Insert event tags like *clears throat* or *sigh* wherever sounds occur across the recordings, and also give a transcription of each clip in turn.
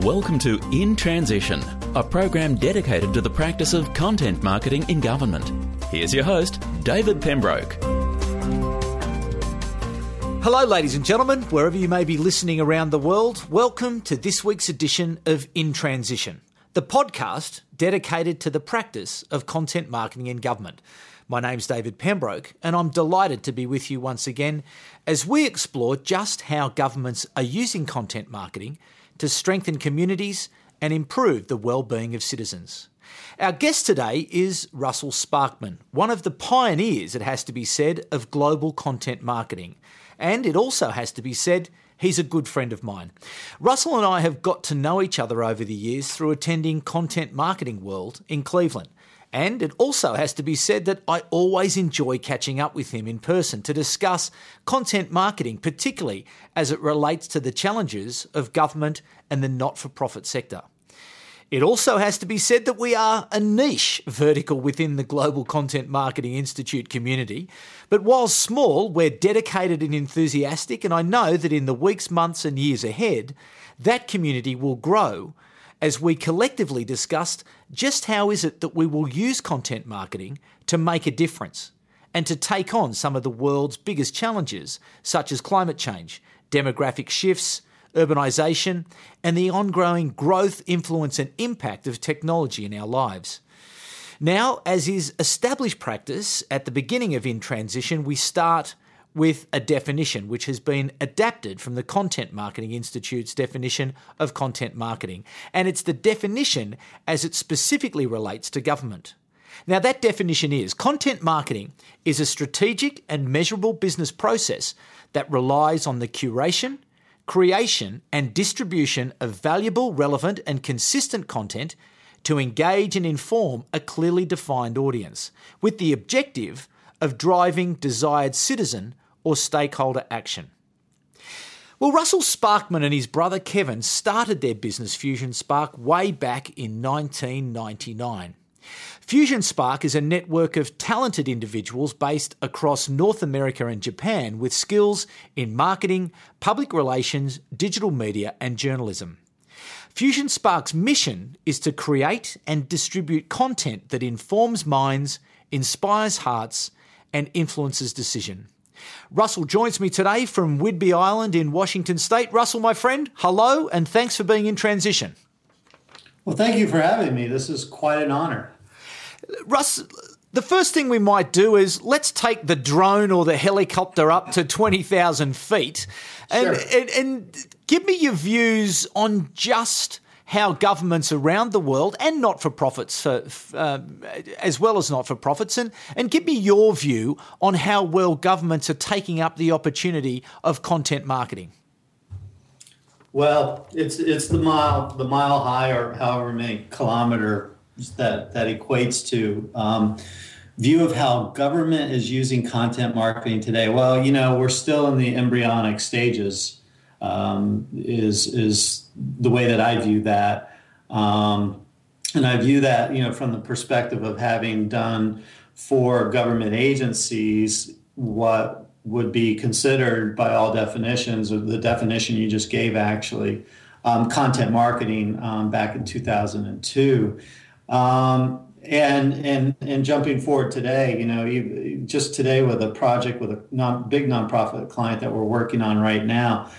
Welcome to In Transition, a program dedicated to the practice of content marketing in government. Here's your host, David Pembroke. Hello, ladies and gentlemen, wherever you may be listening around the world, welcome to this week's edition of In Transition, the podcast dedicated to the practice of content marketing in government. My name's David Pembroke, and I'm delighted to be with you once again as we explore just how governments are using content marketing to strengthen communities and improve the well-being of citizens. Our guest today is Russell Sparkman, one of the pioneers, it has to be said, of global content marketing. And it also has to be said, he's a good friend of mine. Russell and I have got to know each other over the years through attending Content Marketing World in Cleveland. And it also has to be said that I always enjoy catching up with him in person to discuss content marketing, particularly as it relates to the challenges of government and the not for profit sector. It also has to be said that we are a niche vertical within the Global Content Marketing Institute community. But while small, we're dedicated and enthusiastic, and I know that in the weeks, months, and years ahead, that community will grow as we collectively discussed just how is it that we will use content marketing to make a difference and to take on some of the world's biggest challenges, such as climate change, demographic shifts, urbanisation, and the ongoing growth, influence, and impact of technology in our lives. Now, as is established practice, at the beginning of In Transition, we start with a definition which has been adapted from the Content Marketing Institute's definition of content marketing. And it's the definition as it specifically relates to government. Now, that definition is content marketing is a strategic and measurable business process that relies on the curation, creation, and distribution of valuable, relevant, and consistent content to engage and inform a clearly defined audience, with the objective of driving desired citizen or stakeholder action. Well, Russell Sparkman and his brother Kevin started their business FusionSpark way back in 1999. FusionSpark is a network of talented individuals based across North America and Japan with skills in marketing, public relations, digital media, and journalism. FusionSpark's mission is to create and distribute content that informs minds, inspires hearts, and influences decision. Russell joins me today from Whidbey Island in Washington State. Russell, my friend, hello, and thanks for being in transition. Well, thank you for having me. This is quite an honor. Russ, the first thing we might do is let's take the drone or the helicopter up to 20,000 feet and, sure. and, and give me your views on just how governments around the world and not for profits, uh, as well as not for profits, and, and give me your view on how well governments are taking up the opportunity of content marketing. Well, it's it's the mile the mile high or however many kilometer that that equates to. Um, view of how government is using content marketing today. Well, you know, we're still in the embryonic stages. Um, is is the way that I view that, um, and I view that you know from the perspective of having done for government agencies what would be considered by all definitions, or the definition you just gave actually, um, content marketing um, back in 2002. Um, and and and jumping forward today, you know, you, just today with a project with a non, big nonprofit client that we're working on right now.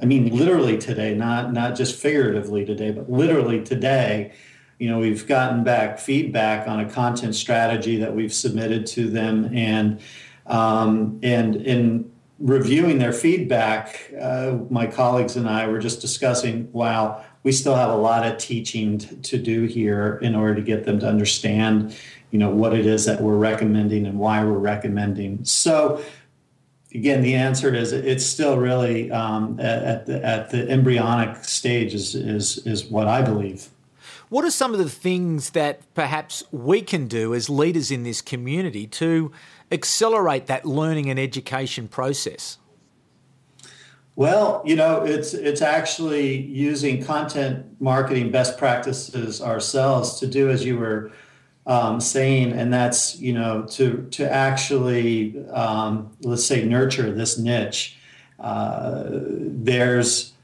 I mean, literally today, not not just figuratively today, but literally today. You know, we've gotten back feedback on a content strategy that we've submitted to them, and um, and in reviewing their feedback, uh, my colleagues and I were just discussing, wow, we still have a lot of teaching t- to do here in order to get them to understand, you know, what it is that we're recommending and why we're recommending. So, again, the answer is it's still really um, at, the, at the embryonic stage is, is, is what I believe. What are some of the things that perhaps we can do as leaders in this community to accelerate that learning and education process? Well, you know, it's it's actually using content marketing best practices ourselves to do as you were um, saying, and that's you know to to actually um, let's say nurture this niche. Uh, there's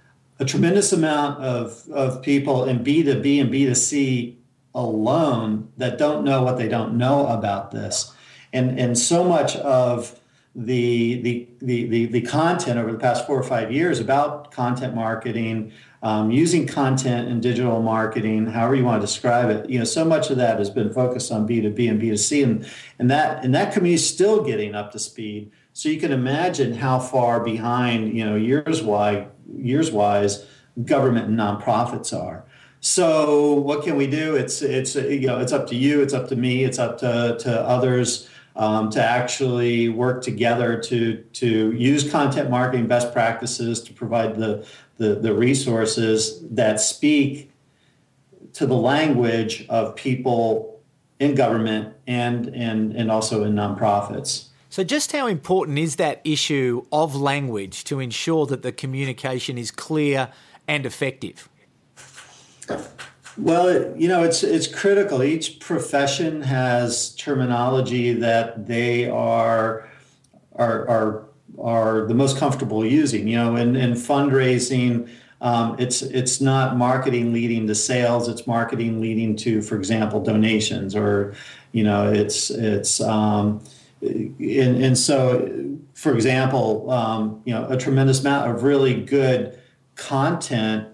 a tremendous amount of, of people in B2B and B2C alone that don't know what they don't know about this. And, and so much of the, the, the, the, content over the past four or five years about content marketing, um, using content in digital marketing, however you want to describe it, you know, so much of that has been focused on B2B and B2C, and, and that and that community is still getting up to speed. So you can imagine how far behind, you know, years wise, years wise, government and nonprofits are. So what can we do? It's it's you know it's up to you, it's up to me, it's up to to others um, to actually work together to to use content marketing best practices to provide the, the, the resources that speak to the language of people in government and and and also in nonprofits. So, just how important is that issue of language to ensure that the communication is clear and effective? Well, you know, it's it's critical. Each profession has terminology that they are are are are the most comfortable using. You know, in, in fundraising, um, it's it's not marketing leading to sales. It's marketing leading to, for example, donations, or you know, it's it's um, and and so, for example, um, you know, a tremendous amount of really good content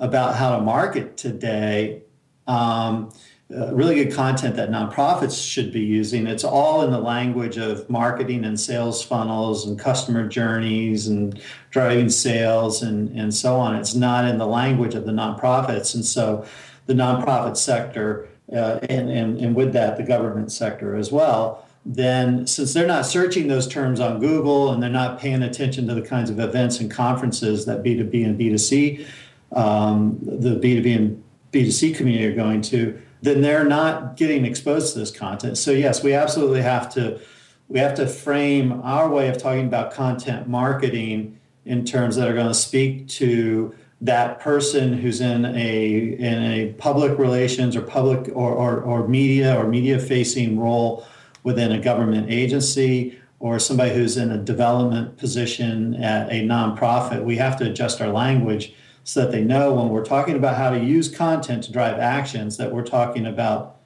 about how to market today. Um, uh, really good content that nonprofits should be using. It's all in the language of marketing and sales funnels and customer journeys and driving sales and, and so on. It's not in the language of the nonprofits. And so the nonprofit sector, uh, and, and, and with that, the government sector as well, then since they're not searching those terms on Google and they're not paying attention to the kinds of events and conferences that B2B and B2C um, the B2B and B2C community are going to, then they're not getting exposed to this content. So yes, we absolutely have to we have to frame our way of talking about content marketing in terms that are going to speak to that person who's in a in a public relations or public or, or, or media or media facing role within a government agency or somebody who's in a development position at a nonprofit. We have to adjust our language so that they know when we're talking about how to use content to drive actions that we're talking about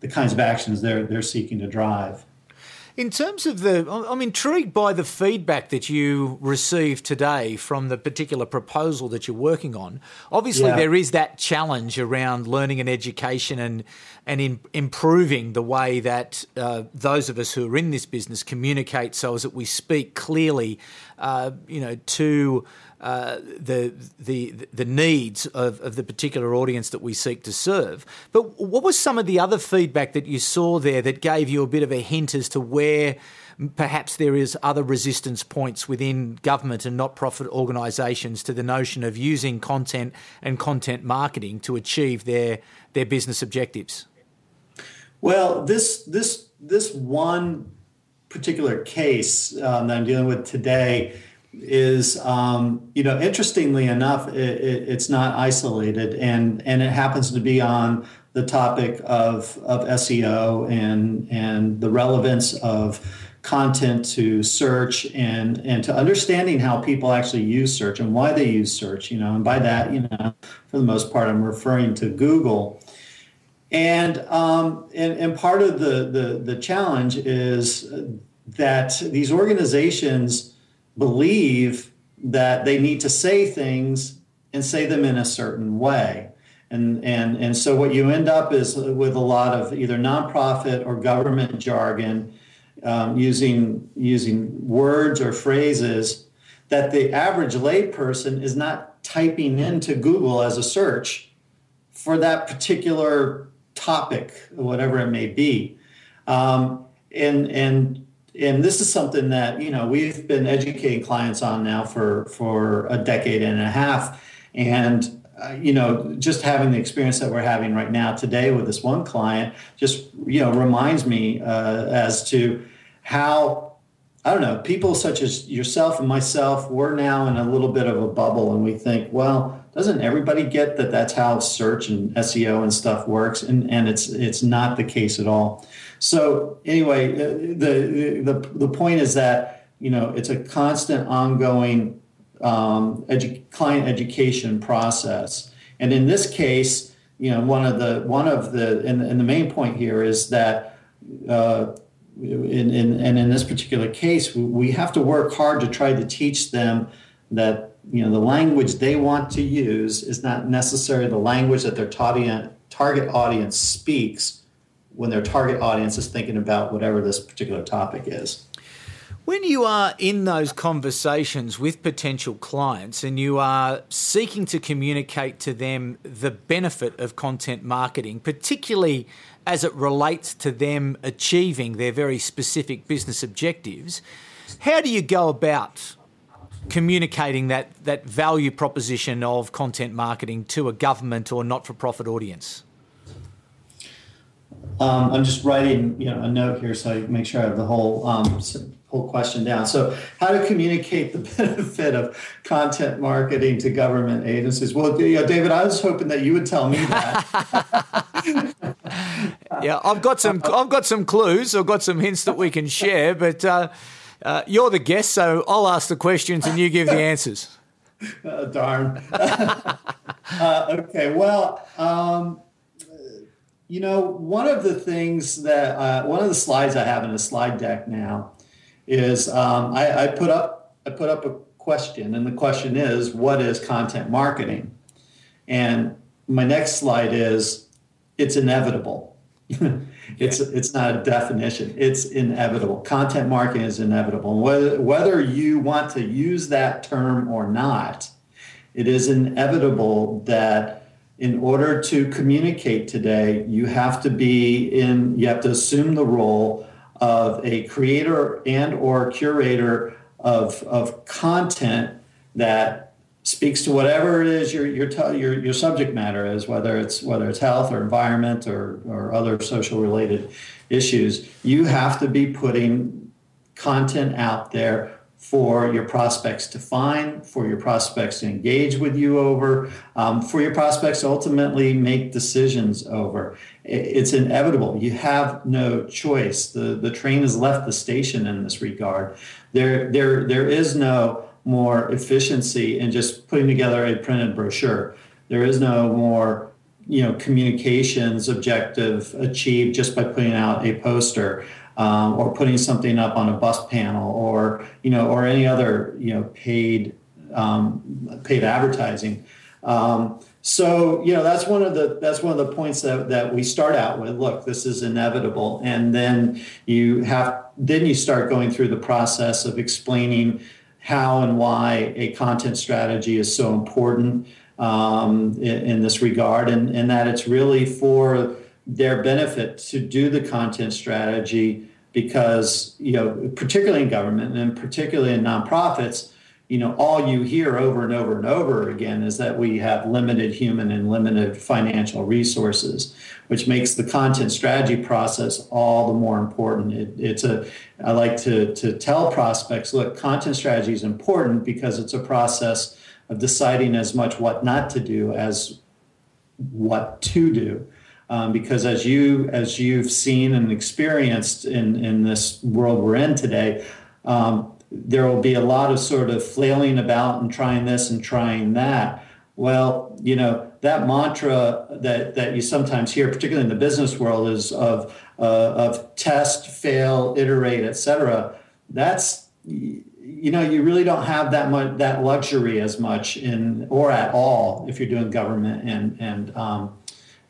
the kinds of actions they're they're seeking to drive. In terms of the, I'm intrigued by the feedback that you received today from the particular proposal that you're working on. Obviously, yeah. there is that challenge around learning and education and and in improving the way that uh, those of us who are in this business communicate, so as that we speak clearly, uh, you know, to uh, the the the needs of, of the particular audience that we seek to serve. But what was some of the other feedback that you saw there that gave you a bit of a hint as to where perhaps there is other resistance points within government and not-profit organisations to the notion of using content and content marketing to achieve their their business objectives? Well, this this this one particular case um, that I'm dealing with today is um, you know interestingly enough it, it, it's not isolated and and it happens to be on the topic of of SEO and and the relevance of content to search and and to understanding how people actually use search and why they use search you know and by that you know for the most part I'm referring to Google. And um, and, and part of the, the the challenge is that these organizations believe that they need to say things and say them in a certain way. And, and, and so what you end up is with a lot of either nonprofit or government jargon um, using, using words or phrases that the average layperson is not typing into Google as a search for that particular topic, whatever it may be. Um, and, and and this is something that you know we've been educating clients on now for for a decade and a half. And uh, you know just having the experience that we're having right now today with this one client just you know reminds me uh, as to how i don't know people such as yourself and myself we're now in a little bit of a bubble and we think well doesn't everybody get that that's how search and seo and stuff works? And and it's it's not the case at all so anyway, uh, the the the point is that you know it's a constant, ongoing um, edu- client education process. And in this case, you know, one of the one of the and, and the main point here is that uh, in, in, and in this particular case, we have to work hard to try to teach them that you know the language they want to use is not necessarily the language that their target audience speaks when their target audience is thinking about whatever this particular topic is. When you are in those conversations with potential clients and you are seeking to communicate to them the benefit of content marketing, particularly as it relates to them achieving their very specific business objectives, how do you go about communicating that, that value proposition of content marketing to a government or not for profit audience? Um, I'm just writing, you know, a note here so I make sure I have the whole um, whole question down. So, how to communicate the *laughs* benefit of content marketing to government agencies? Well, you know, David, I was hoping that you would tell me that. *laughs* yeah, I've got some. I've got some clues. I've got some hints that we can share. But uh, uh, you're the guest, so I'll ask the questions and you give the answers. *laughs* Uh, darn. Uh, okay. Well. Um, you know, one of the things that uh, one of the slides I have in the slide deck now is um, I, I, put up I put up a question, and the question is, what is content marketing? And my next slide is, it's inevitable. *laughs* it's it's not a definition. It's inevitable. Content marketing is inevitable. Whether whether you want to use that term or not, it is inevitable that in order to communicate today, you have to be in. You have to assume the role of a creator and or curator of, of content that speaks to whatever it is your, your, your, your subject matter is, whether it's, whether it's health or environment or, or other social related issues, you have to be putting content out there for your prospects to find, for your prospects to engage with you over, um, for your prospects ultimately make decisions over. It's inevitable. You have no choice. The, the train has left the station in this regard. There, there, there is no more efficiency in just putting together a printed brochure. There is no more you know communications objective achieved just by putting out a poster um, or putting something up on a bus panel or you know or any other you know paid um, paid advertising. Um, so you know that's one of the that's one of the points that, that we start out with. Look, this is inevitable, and then you have then you start going through the process of explaining how and why a content strategy is so important um, in, in, this regard, and, and that it's really for their benefit to do the content strategy because you know particularly in government and particularly in nonprofits you know all you hear over and over and over again is that we have limited human and limited financial resources which makes the content strategy process all the more important. It, it's a i like to, to tell prospects look content strategy is important because it's a process of deciding as much what not to do as what to do um, because as you as you've seen and experienced in in this world we're in today, um, there will be a lot of sort of flailing about and trying this and trying that. Well, you know that mantra that that you sometimes hear, particularly in the business world, is of uh, of test, fail, iterate, etc. That's you know you really don't have that much that luxury as much in or at all if you're doing government and and um,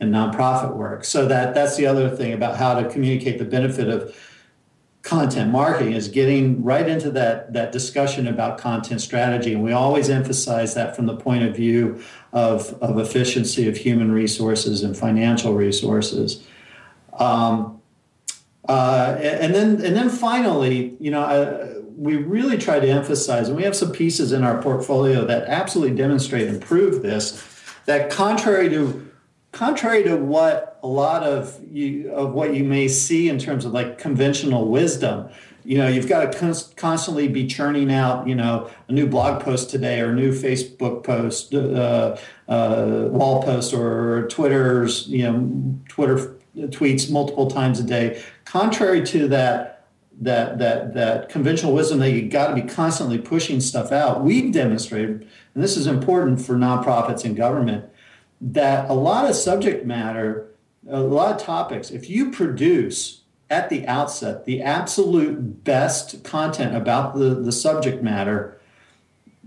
and nonprofit work. So that that's the other thing about how to communicate the benefit of content marketing is getting right into that that discussion about content strategy and we always emphasize that from the point of view of, of efficiency of human resources and financial resources um, uh, and then and then finally you know uh, we really try to emphasize and we have some pieces in our portfolio that absolutely demonstrate and prove this that contrary to contrary to what a lot of you of what you may see in terms of like conventional wisdom you know you've got to cons- constantly be churning out you know a new blog post today or a new facebook post uh, uh, wall post or twitter's you know twitter tweets multiple times a day contrary to that that that that conventional wisdom that you got to be constantly pushing stuff out. We've demonstrated, and this is important for nonprofits and government, that a lot of subject matter, a lot of topics, if you produce at the outset the absolute best content about the, the subject matter,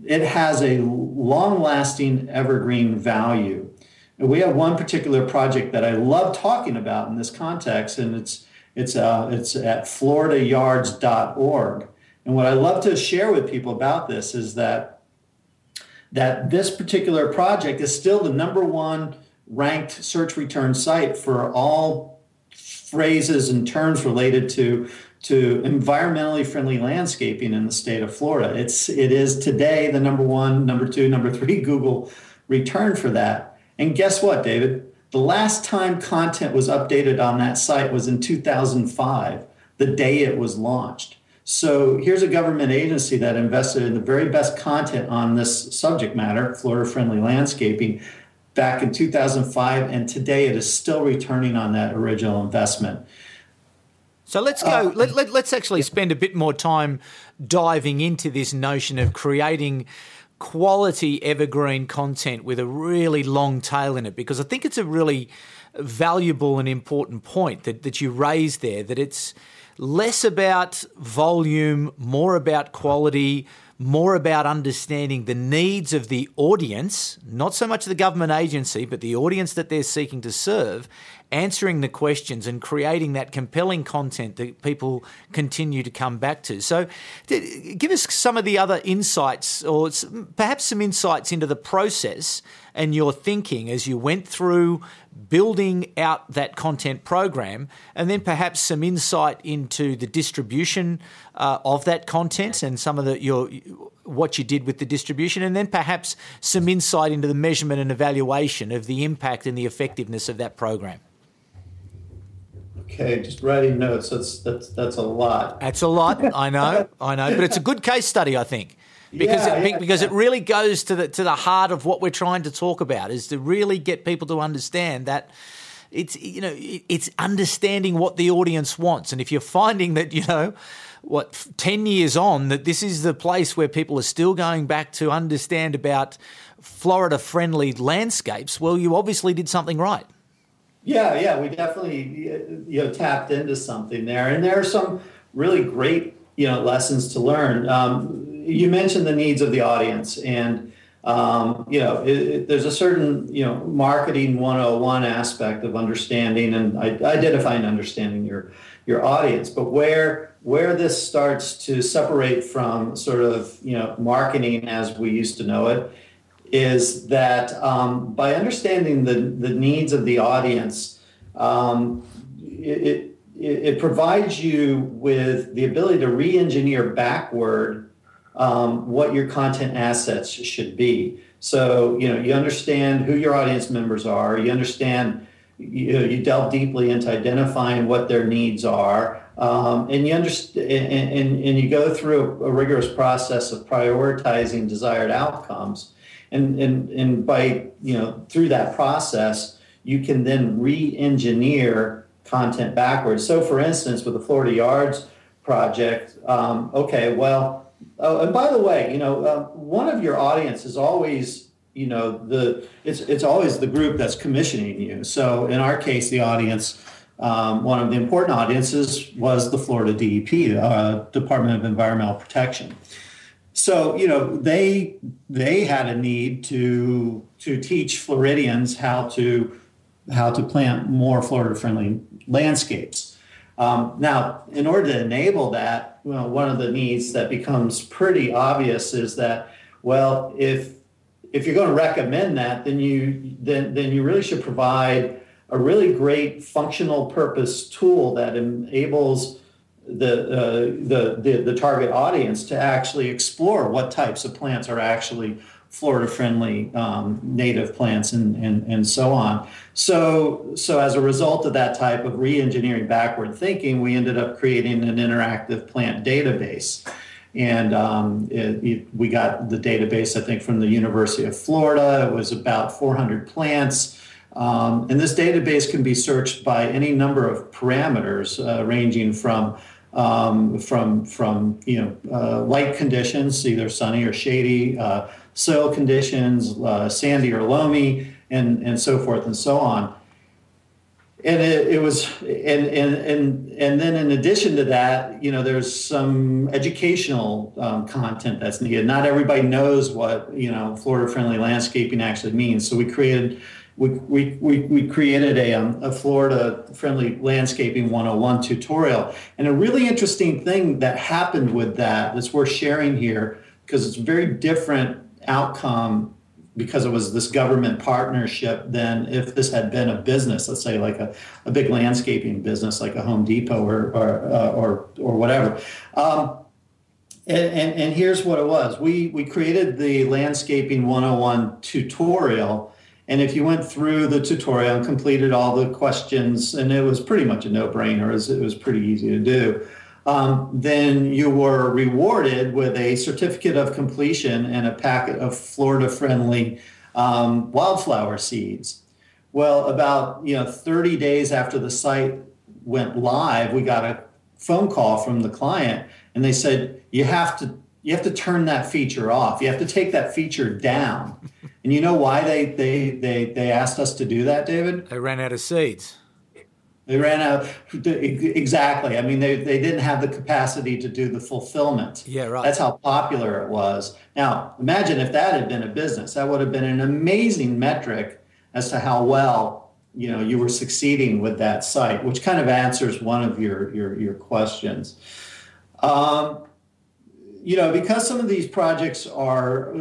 it has a long lasting evergreen value. And we have one particular project that I love talking about in this context, and it's it's uh, it's at floridayards.org. And what I love to share with people about this is that that this particular project is still the number one ranked search return site for all phrases and terms related to to environmentally friendly landscaping in the state of Florida. It's it is today the number one, number two, number three *laughs* Google return for that. And guess what, David? The last time content was updated on that site was in 2005, the day it was launched. So here's a government agency that invested in the very best content on this subject matter, Florida friendly landscaping, back in 2005, and today it is still returning on that original investment. So let's go. Uh, let, let, let's actually spend a bit more time diving into this notion of creating quality evergreen content with a really long tail in it because I think it's a really valuable and important point that, that you raised there that it's less about volume, more about quality, more about understanding the needs of the audience, not so much the government agency, but the audience that they're seeking to serve, answering the questions and creating that compelling content that people continue to come back to. So, give us some of the other insights, or perhaps some insights into the process and your thinking as you went through building out that content program, and then perhaps some insight into the distribution uh, of that content and some of the your what you did with the distribution, and then perhaps some insight into the measurement and evaluation of the impact and the effectiveness of that program. Okay, just writing notes. That's that's that's a lot. That's a lot. I know, I know, but it's a good case study, I think, because yeah, it, yeah, because yeah. it really goes to the to the heart of what we're trying to talk about is to really get people to understand that it's you know it's understanding what the audience wants, and if you're finding that you know what 10 years on that this is the place where people are still going back to understand about Florida friendly landscapes, well, you obviously did something right. Yeah, yeah, we definitely you know tapped into something there, and there are some really great you know lessons to learn. Um, you mentioned the needs of the audience, and um, you know it, it, there's a certain you know marketing 101 aspect of understanding and identifying understanding your your audience, but where where this starts to separate from sort of you know marketing as we used to know it is that um, by understanding the, the needs of the audience, um, it, it, it, provides you with the ability to re engineer backward um, what your content assets should be. So, you know, you understand who your audience members are, you understand, you, you delve deeply into identifying what their needs are. Um, and you understand, and, and, and, you go through a rigorous process of prioritizing desired outcomes and and and by you know through that process you can then re-engineer content backwards. So for instance with the florida yards project um, okay well oh, and by the way you know uh, one of your audience is always you know the it's it's always the group that's commissioning you. So in our case the audience um, one of the important audiences was the florida dep uh, department of environmental protection so you know they they had a need to to teach Floridians how to how to plant more Florida friendly landscapes. Um, now, in order to enable that, well, one of the needs that becomes pretty obvious is that well, if if you're going to recommend that, then you then then you really should provide a really great functional purpose tool that enables the, uh, the, the, the target audience to actually explore what types of plants are actually Florida friendly um, native plants and, and, and so on. So, so as a result of that type of re-engineering backward thinking, we ended up creating an interactive plant database. And um, it, it, we got the database, I think, from the University of Florida. It was about 400 plants. Um, and this database can be searched by any number of parameters, uh, ranging from um, from from you know uh, light conditions, either sunny or shady, uh, soil conditions, uh, sandy or loamy, and and so forth and so on. And it, it was and, and and and then in addition to that, you know, there's some educational um, content that's needed. Not everybody knows what you know Florida friendly landscaping actually means. So we created we, we, we, we created a, um, a Florida friendly landscaping 101 tutorial. And a really interesting thing that happened with that that's worth sharing here because it's a very different outcome because it was this government partnership than if this had been a business, let's say like a, a big landscaping business like a Home Depot or, or, uh, or, or whatever. Um, and, and, and here's what it was. We, we created the Landscaping 101 tutorial and if you went through the tutorial and completed all the questions, and it was pretty much a no-brainer, it was, it was pretty easy to do, um, then you were rewarded with a certificate of completion and a packet of Florida-friendly um, wildflower seeds. Well, about you know 30 days after the site went live, we got a phone call from the client, and they said you have to you have to turn that feature off. You have to take that feature down. And you know why they they they they asked us to do that, David? They ran out of seeds. They ran out exactly. I mean, they they didn't have the capacity to do the fulfillment. Yeah, right. That's how popular it was. Now, imagine if that had been a business. That would have been an amazing metric as to how well you know you were succeeding with that site, which kind of answers one of your your your questions. Um, you know, because some of these projects are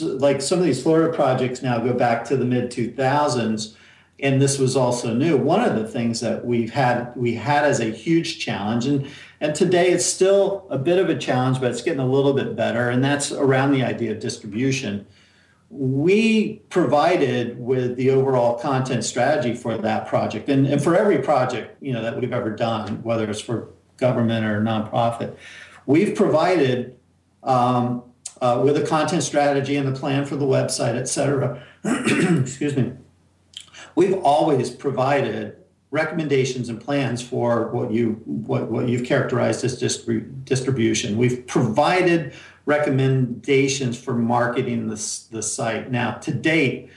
like some of these Florida projects now go back to the mid 2000s, and this was also new. One of the things that we've had we had as a huge challenge, and and today it's still a bit of a challenge, but it's getting a little bit better, and that's around the idea of distribution. We provided with the overall content strategy for that project, and, and for every project you know that we've ever done, whether it's for government or nonprofit We've provided um, uh, with a content strategy and a plan for the website, et cetera. *clears throat* Excuse me. We've always provided recommendations and plans for what you what, what you've characterized as distri- distribution. We've provided recommendations for marketing the, the site. Now, to date,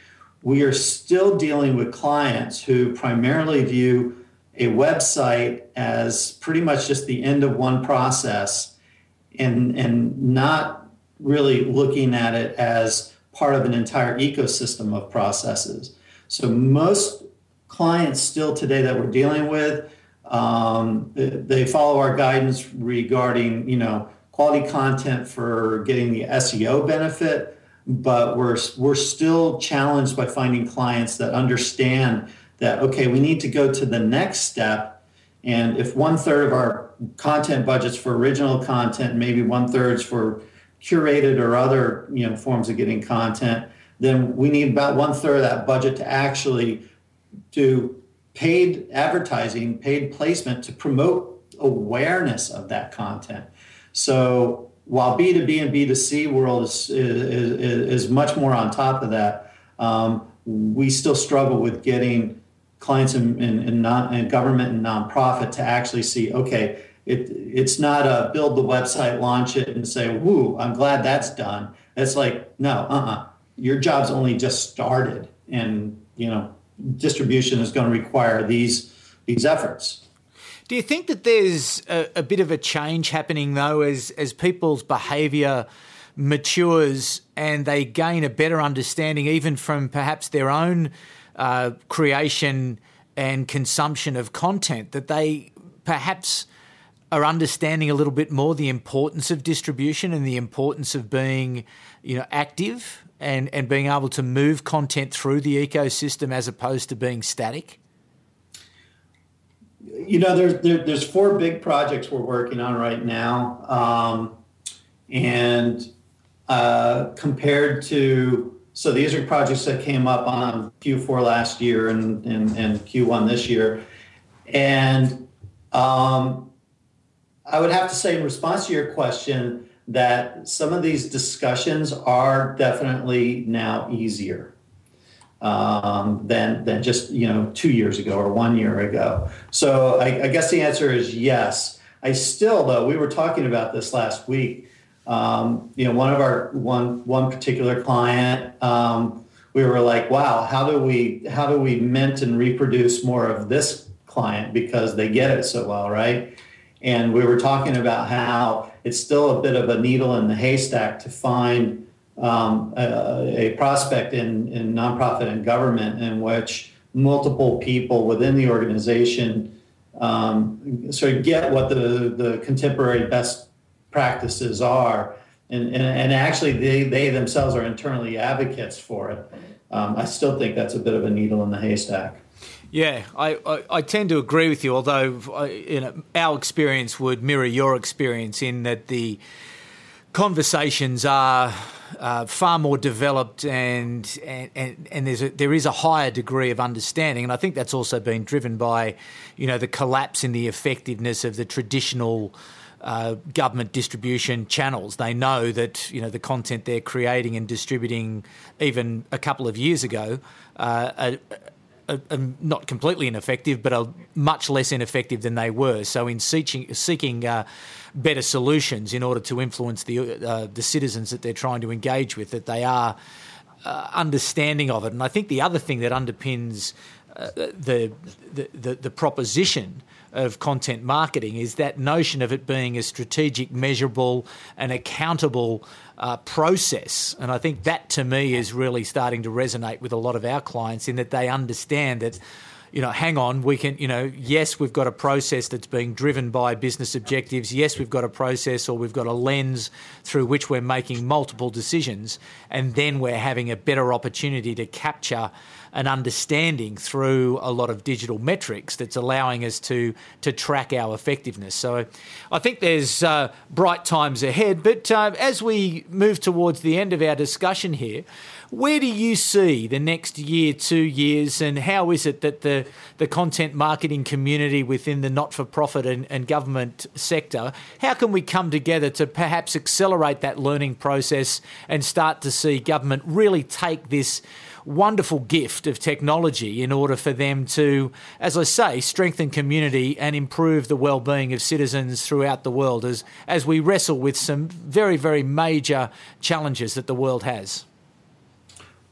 we are still dealing with clients who primarily view a website as pretty much just the end of one process and and not really looking at it as part of an entire ecosystem of processes. So most clients still today that we're dealing with, um, they follow our guidance regarding you know quality content for getting the SEO benefit, but we're we're still challenged by finding clients that understand that okay we need to go to the next step, and if one third of our content budgets for original content, maybe one thirds for curated or other you know forms of getting content, then we need about one third of that budget to actually do paid advertising, paid placement to promote awareness of that content. So while B2B and B2C world is, is, is, much more on top of that, um, we still struggle with getting clients in, non, in government and nonprofit to actually see, okay, it, it's not a build the website, launch it, and say, "Woo, I'm glad that's done." It's like, no, uh-uh. Your job's only just started, and you know, distribution is going to require these these efforts. Do you think that there's a, a bit of a change happening though, as as people's behaviour matures and they gain a better understanding, even from perhaps their own uh, creation and consumption of content, that they perhaps are understanding a little bit more the importance of distribution and the importance of being, you know, active and, and being able to move content through the ecosystem as opposed to being static? You know, there's there, there's four big projects we're working on right now, um, and uh, compared to so these are projects that came up on Q4 last year and and, and Q1 this year, and um, I would have to say, in response to your question, that some of these discussions are definitely now easier um, than than just you know two years ago or one year ago. So I, I guess the answer is yes. I still, though, we were talking about this last week. Um, you know, one of our one one particular client, um, we were like, wow, how do we how do we mint and reproduce more of this client because they get it so well, right? And we were talking about how it's still a bit of a needle in the haystack to find um, a, a, prospect in, in nonprofit and government in which multiple people within the organization um, sort of get what the, the contemporary best practices are. And, and, and actually, they, they themselves are internally advocates for it. Um, I still think that's a bit of a needle in the haystack. Yeah, I, I, I, tend to agree with you, although uh, you know, our experience would mirror your experience in that the conversations are uh, far more developed and, and, and there's a, there is a higher degree of understanding. And I think that's also been driven by, you know, the collapse in the effectiveness of the traditional uh, government distribution channels. They know that you know the content they're creating and distributing, even a couple of years ago, uh, are, not completely ineffective, but are much less ineffective than they were. So, in seeking, seeking uh, better solutions in order to influence the uh, the citizens that they're trying to engage with, that they are uh, understanding of it. And I think the other thing that underpins uh, the, the, the the proposition of content marketing is that notion of it being a strategic, measurable, and accountable uh, process. And I think that to me is really starting to resonate with a lot of our clients in that they understand that you know, hang on, we can, you know, yes, we've got a process that's being driven by business objectives. Yes, we've got a process or we've got a lens through which we're making multiple decisions. And then we're having a better opportunity to capture an understanding through a lot of digital metrics that's allowing us to to track our effectiveness. So I think there's uh, bright times ahead. But uh, as we move towards the end of our discussion here, where do you see the next year, two years, and how is it that the, the content marketing community within the not for profit and, and government sector, how can we come together to perhaps accelerate that learning process and start to see government really take this? wonderful gift of technology in order for them to, as I say, strengthen community and improve the well-being of citizens throughout the world as as we wrestle with some very very major challenges that the world has.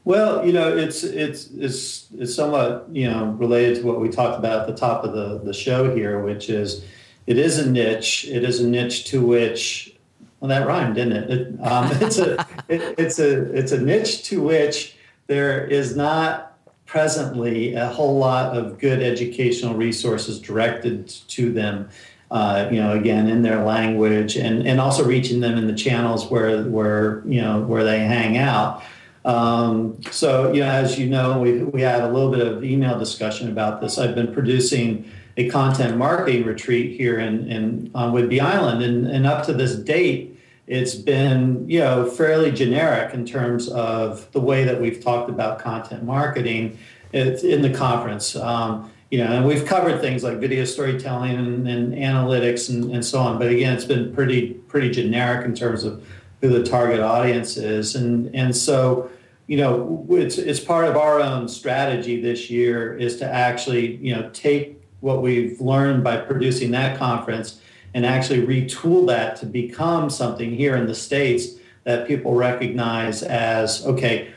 Well, you know, it's it's it's it's somewhat you know related to what we talked about at the top of the the show here, which is it is a niche. It is a niche to which well that rhymed, didn't it? it um, *laughs* it's a it, it's a it's a niche to which there is not presently a whole lot of good educational resources directed to them. Uh, you know, again in their language, and and also reaching them in the channels where where you know where they hang out. Um, so, you know, as you know, we, we had a little bit of email discussion about this. I've been producing a content marketing retreat here in, in on Whidbey Island, and, and up to this date, it's been you know fairly generic in terms of the way that we've talked about content marketing in the conference. Um, you know, and we've covered things like video storytelling and, and analytics and, and so on. But again, it's been pretty pretty generic in terms of who the target audience is. And, and so, you know, it's, it's part of our own strategy this year is to actually, you know, take what we've learned by producing that conference and actually retool that to become something here in the States that people recognize as, okay,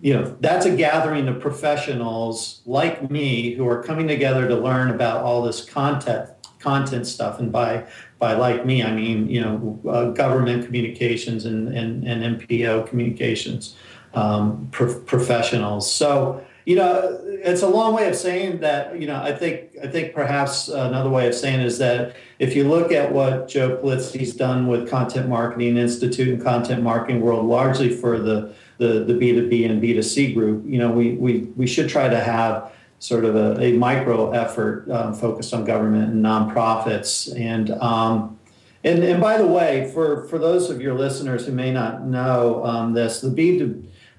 you know, that's a gathering of professionals like me who are coming together to learn about all this content content stuff. And by by like me, I mean you know uh, government communications and and, and NPO communications um, pro- professionals. So you know it's a long way of saying that. You know I think I think perhaps another way of saying is that if you look at what Joe Pulizzi's done with Content Marketing Institute and Content Marketing World, largely for the the the B2B and B2C group, you know we we we should try to have sort of a, a micro effort um, focused on government and nonprofits. And, um, and and by the way, for for those of your listeners who may not know um, this, the B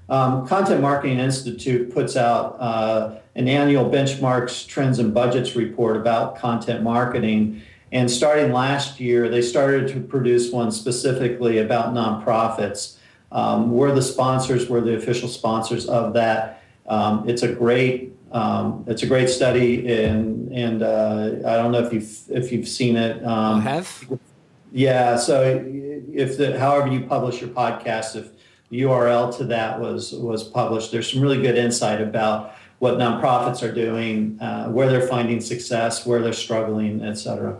um, Content Marketing Institute puts out uh, an annual benchmarks, trends, and budgets report about content marketing. And starting last year, they started to produce one specifically about nonprofits. Um, we're the sponsors, we're the official sponsors of that. Um, it's a great Um, it's a great study, and and uh, I don't know if you've if you've seen it. Um, I have. Yeah. So if the however you publish your podcast, if the URL to that was was published, there's some really good insight about what nonprofits are doing, uh, where they're finding success, where they're struggling, et cetera.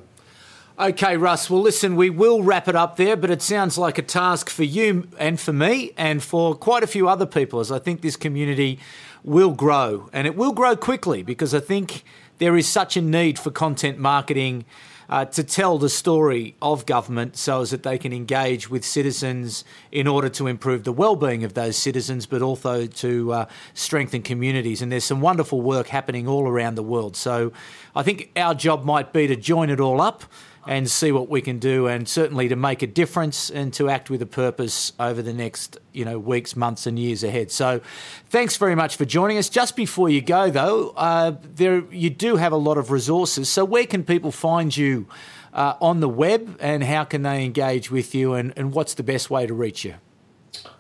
Okay, Russ. Well, listen, we will wrap it up there, but it sounds like a task for you and for me and for quite a few other people, as I think this community will grow. And it will grow quickly because I think there is such a need for content marketing uh, to tell the story of government so as that they can engage with citizens in order to improve the well-being of those citizens but also to uh, strengthen communities and there's some wonderful work happening all around the world so i think our job might be to join it all up and see what we can do, and certainly to make a difference and to act with a purpose over the next you know weeks, months, and years ahead. So, thanks very much for joining us. Just before you go, though, uh, there you do have a lot of resources. So, where can people find you uh, on the web, and how can they engage with you, and, and what's the best way to reach you?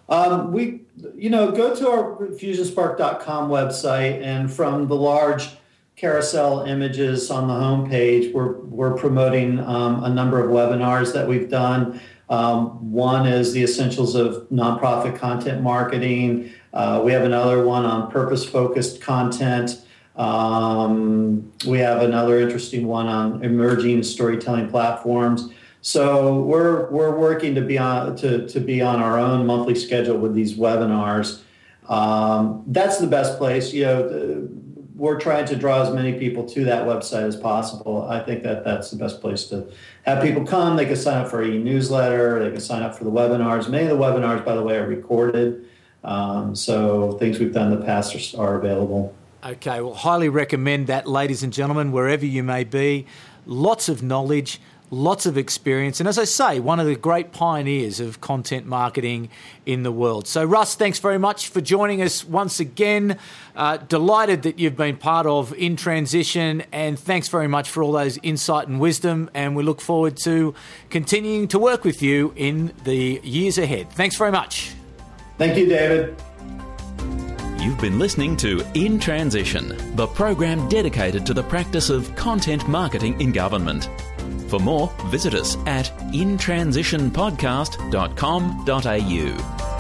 Um, we, you know, go to our fusionspark.com website, and from the large carousel images on the homepage. We're, we're promoting um, a number of webinars that we've done. Um, one is the essentials of nonprofit content marketing. Uh, we have another one on purpose focused content. Um, we have another interesting one on emerging storytelling platforms. So we're we're working to be on to, to be on our own monthly schedule with these webinars. Um, that's the best place. You know, we're trying to draw as many people to that website as possible. I think that that's the best place to have people come. They can sign up for a newsletter. They can sign up for the webinars. Many of the webinars, by the way, are recorded. Um, so things we've done in the past are, are available. Okay, well, highly recommend that, ladies and gentlemen, wherever you may be. Lots of knowledge lots of experience, and as I say, one of the great pioneers of content marketing in the world. So, Russ, thanks very much for joining us once again. Uh, delighted that you've been part of In Transition, and thanks very much for all those insight and wisdom. And we look forward to continuing to work with you in the years ahead. Thanks very much. Thank you, David. You've been listening to In Transition, the program dedicated to the practice of content marketing in government. For more, visit us at intransitionpodcast.com.au.